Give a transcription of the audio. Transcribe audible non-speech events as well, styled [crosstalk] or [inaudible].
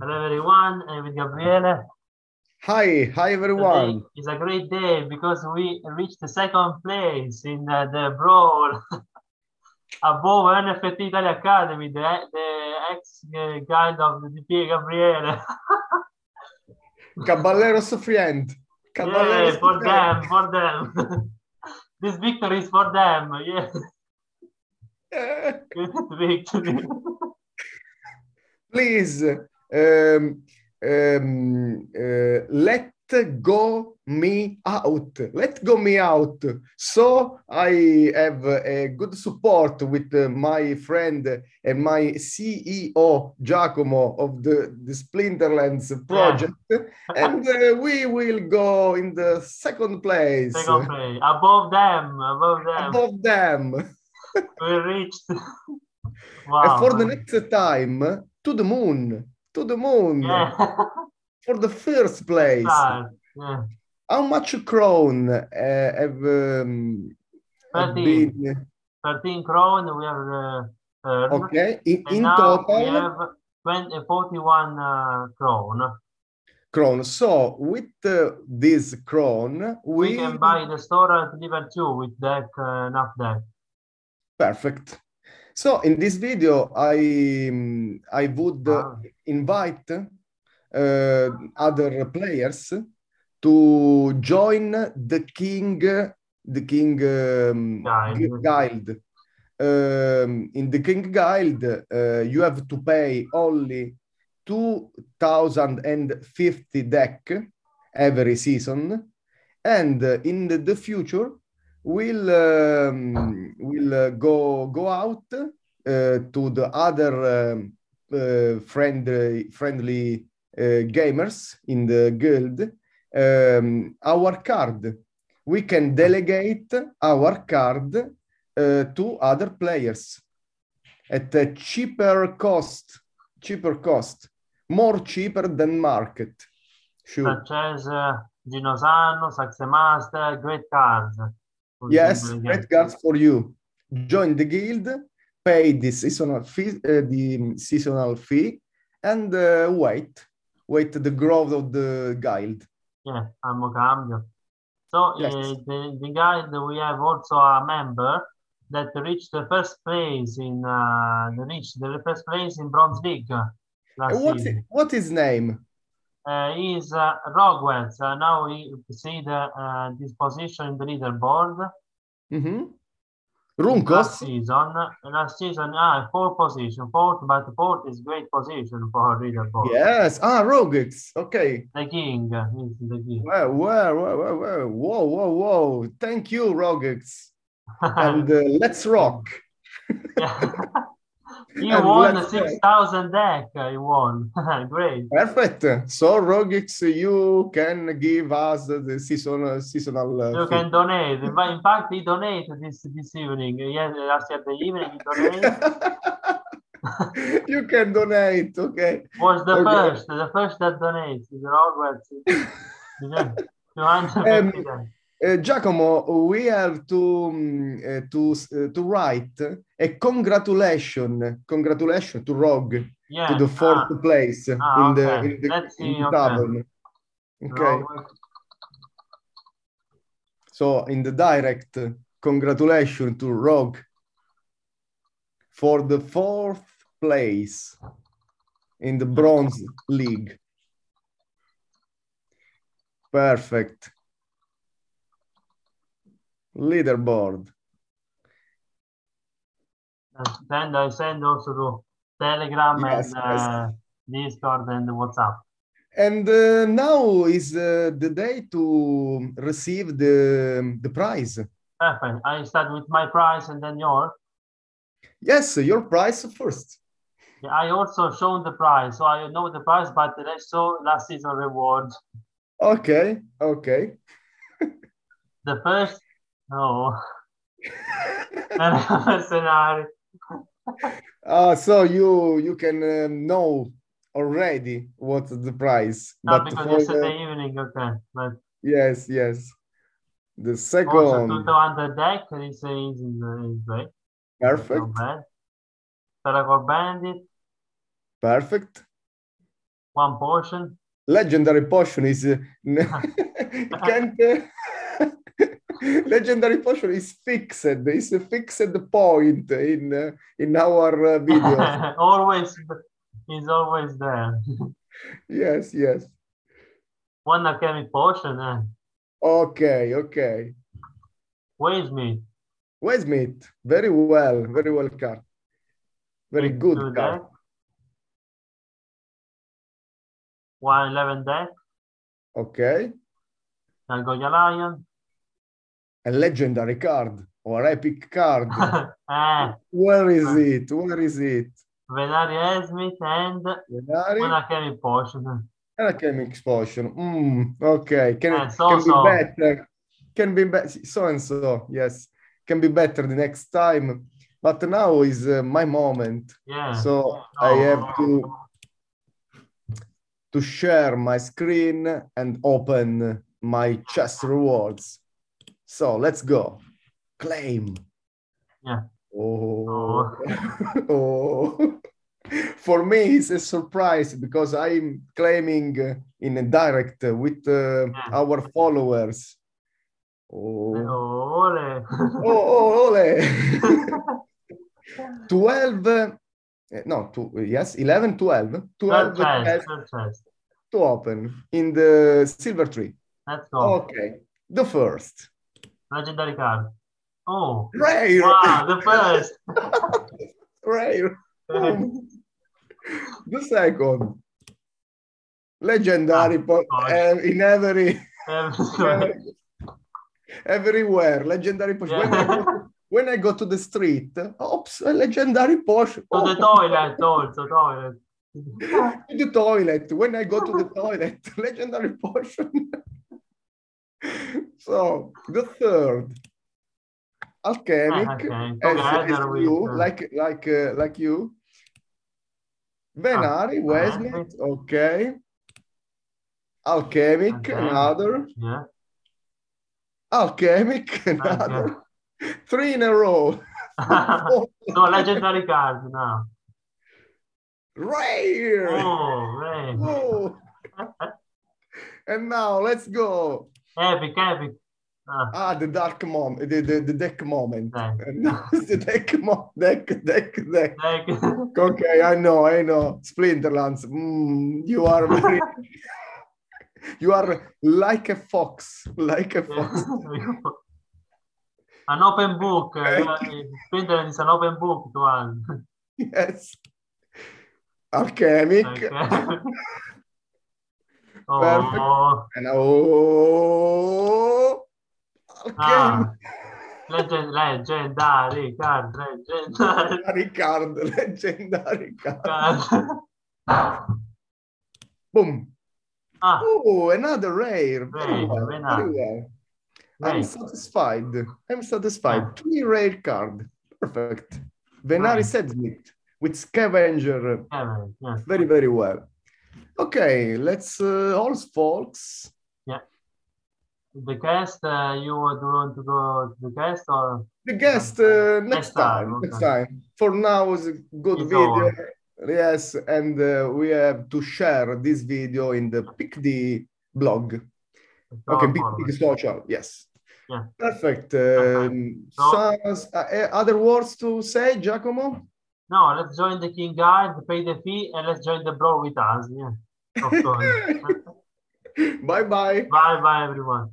Hello everyone, I'm with Gabriele. Hi, hi Today everyone. is a great day because we reached the second place in uh, the brawl [laughs] above NFT Italy Academy, the, the ex-guide of the DP Gabriele. Caballeros friend. [laughs] yeah, Caballeros for friend. them, for them. [laughs] this victory is for them. Yeah, good victory. Please, um, um, uh, let go me out. Let go me out. So I have a good support with my friend and my CEO Giacomo of the, the Splinterlands project, and uh, [laughs] we will go in the second place Second place, above them, above them. above them. [laughs] We reached. And Wow. for the next time, to the moon, to the moon, Yeah. [laughs] for the first place. Start. Yeah. How much crown uh, have, um, have 13. been? 13 crown we have uh. Okay, in, in now we have 20, 41 uh, crown. crown. So with uh, this crown, We, we, can buy the store at level 2 with deck, uh, enough deck. perfect. So in this video, I um, I would uh, invite uh, other players to join the king the king um, Guild. guild. Um, in the king guild uh, you have to pay only 2050 deck every season. And uh, in the, the future we'll um, we'll uh, go go out uh, to the other um, uh, friendly friendly gamers in the guild. Um, our card. We can delegate our card to other players at a cheaper cost cheaper cost more cheaper than market. Sure. Such as uh, Ginosano, Saxemaster, great cards. Yes, great get. cards for you. Join the guild, pay the seasonal fee, uh, the seasonal fee, and uh, wait, wait the growth of the guild. Yeah, amo cambio. So Yes. uh, the, the guide we have also a member that reached the first place in uh, the reached the first place in Bronze League uh, Uh, What's it, what is name? Uh, he's uh, Rogwell. So now we see the uh, this in the leaderboard. Mhm. Last season, last season, ah, fourth position, fourth, but fourth is great position for leaderboard. Yes. Ah, Rogex. Okay. The king is the king. Well, well, well, well, well. Whoa, whoa, whoa. Thank you, Rogex. [laughs] And uh, let's rock. [laughs] And won the 6,000 deck. He won. [laughs] Great. Perfect. So, Rogex, you can give us the seasonal seasonal. uh, You can donate. In in fact, [laughs] he donated this this evening. Yes, last year the evening he donated. [laughs] you can donate, okay? Was the Okay. first, the first that donates. Yeah. 250 Um. Uh, Giacomo, we have to um, uh, to uh, to write a congratulation, congratulation to Rogue Yeah. to the fourth ah, place ah, in the okay. in the, in the okay. table. Okay, Rogwell. so in the direct, congratulations to Rogue for the fourth place in the Bronze League. Perfect. Leaderboard. And then I send also to Telegram Yes, and yes. uh, Discord and WhatsApp. And uh, now is uh, the day to receive the, the prize. Perfect. I start with my prize and then yours. Yes, your prize first. Yeah, I also shown the prize, so I know the prize, but I saw last season rewards. Okay, okay. [laughs] The first, no, [laughs] mercenary. Ah, so you you can um, know already what's the price, No, but because for yesterday the, evening, okay, but yes, yes. The second also second, 200 deck is is is, is great. perfect, Not bad. Paragon Bandit, perfect. one portion. legendary potion is uh, [laughs] [laughs] can't uh, legendary potion is fixed it's a fixed point in uh, in our uh, videos [laughs] always, he's always there. [laughs] yes yes one alchemic potion. Eh? okay okay Where's me? Westmeat, very well very well card very Into good card. One eleven deck. okay Gargoya Lion. A legendary card or epic card eh, [laughs] where is it where is it Venari Esmith and Venari? alchemic potion. Alchemic explosion. Mm, okay, can, Eh, so can so. be better. Can be better. So and so. Yes, can be better the next time. But now is uh, my moment, Yeah. so I have to to share my screen and open my chest rewards. So let's go. Claim. Yeah. Oh. [laughs] oh. For me, it's a surprise because I'm claiming uh, in a direct uh, with uh, Yeah. our followers. Oh, Oh, ole. oh, oh ole. [laughs] 12, uh, no, two, yes, 11, 12, 12 Third chest, chests third chest. to open in the silver tree. Let's go. Okay, the first. Legendary card. Oh, Rare, wow, the first. [laughs] rare. Boom. [laughs] The second. Legendary, Ah, po- uh, in every Everywhere. [laughs] everywhere. Legendary potion. When, I Yeah. go, when I go to the street, oops, a legendary potion. To the Oh, toilet also, toilet. to the toilet. When I go to the toilet, legendary potion. So the third, alchemic, Ah, okay. as, as you, like like uh, like you. Venari, Ah, Westmith, okay. Alchemic, Okay. another. Yeah. Alchemic, [laughs] another. Three in a row. [laughs] no, legendary card now. Rare. Oh, right. [laughs] And now let's go. Epic, epic. Ah, Ah, the dark moment, the, the, the deck moment. Deck. Now it's the deck mo- deck, deck, deck. like, [laughs] Okay, I know, I know. Splinterlands. Mm, you are very, [laughs] you are like a fox, like a fox. an open book. Uh, Thank Splinter is an open book to us. Yes. Alchemic. Okay. [laughs] oh, And oh, alchemic. ah, legend, legendary card, legendary card, legendary card. Boom. ah, Oh, another rare. Very well. very well. I'm satisfied. I'm satisfied. Yeah. Three rare card. Perfect. Venari Nice. Seedsmith with Scavenger. yeah, yeah. Very, very well. Okay, let's uh, all folks. Yeah. The guest, uh, you would want to go to the guest or The guest uh, next Next time, time. Next okay. time. For now, it's a good It's video. on. Yes, and uh, we have to share this video in the PeakD blog. Okay, big, big social. Yes. Yeah. Perfect. Um, So- so- uh, uh, other words to say, Giacomo? No, let's join the King Guide, pay the fee, and let's join the bro with us. Yeah, of course. [laughs] bye bye. bye bye, everyone.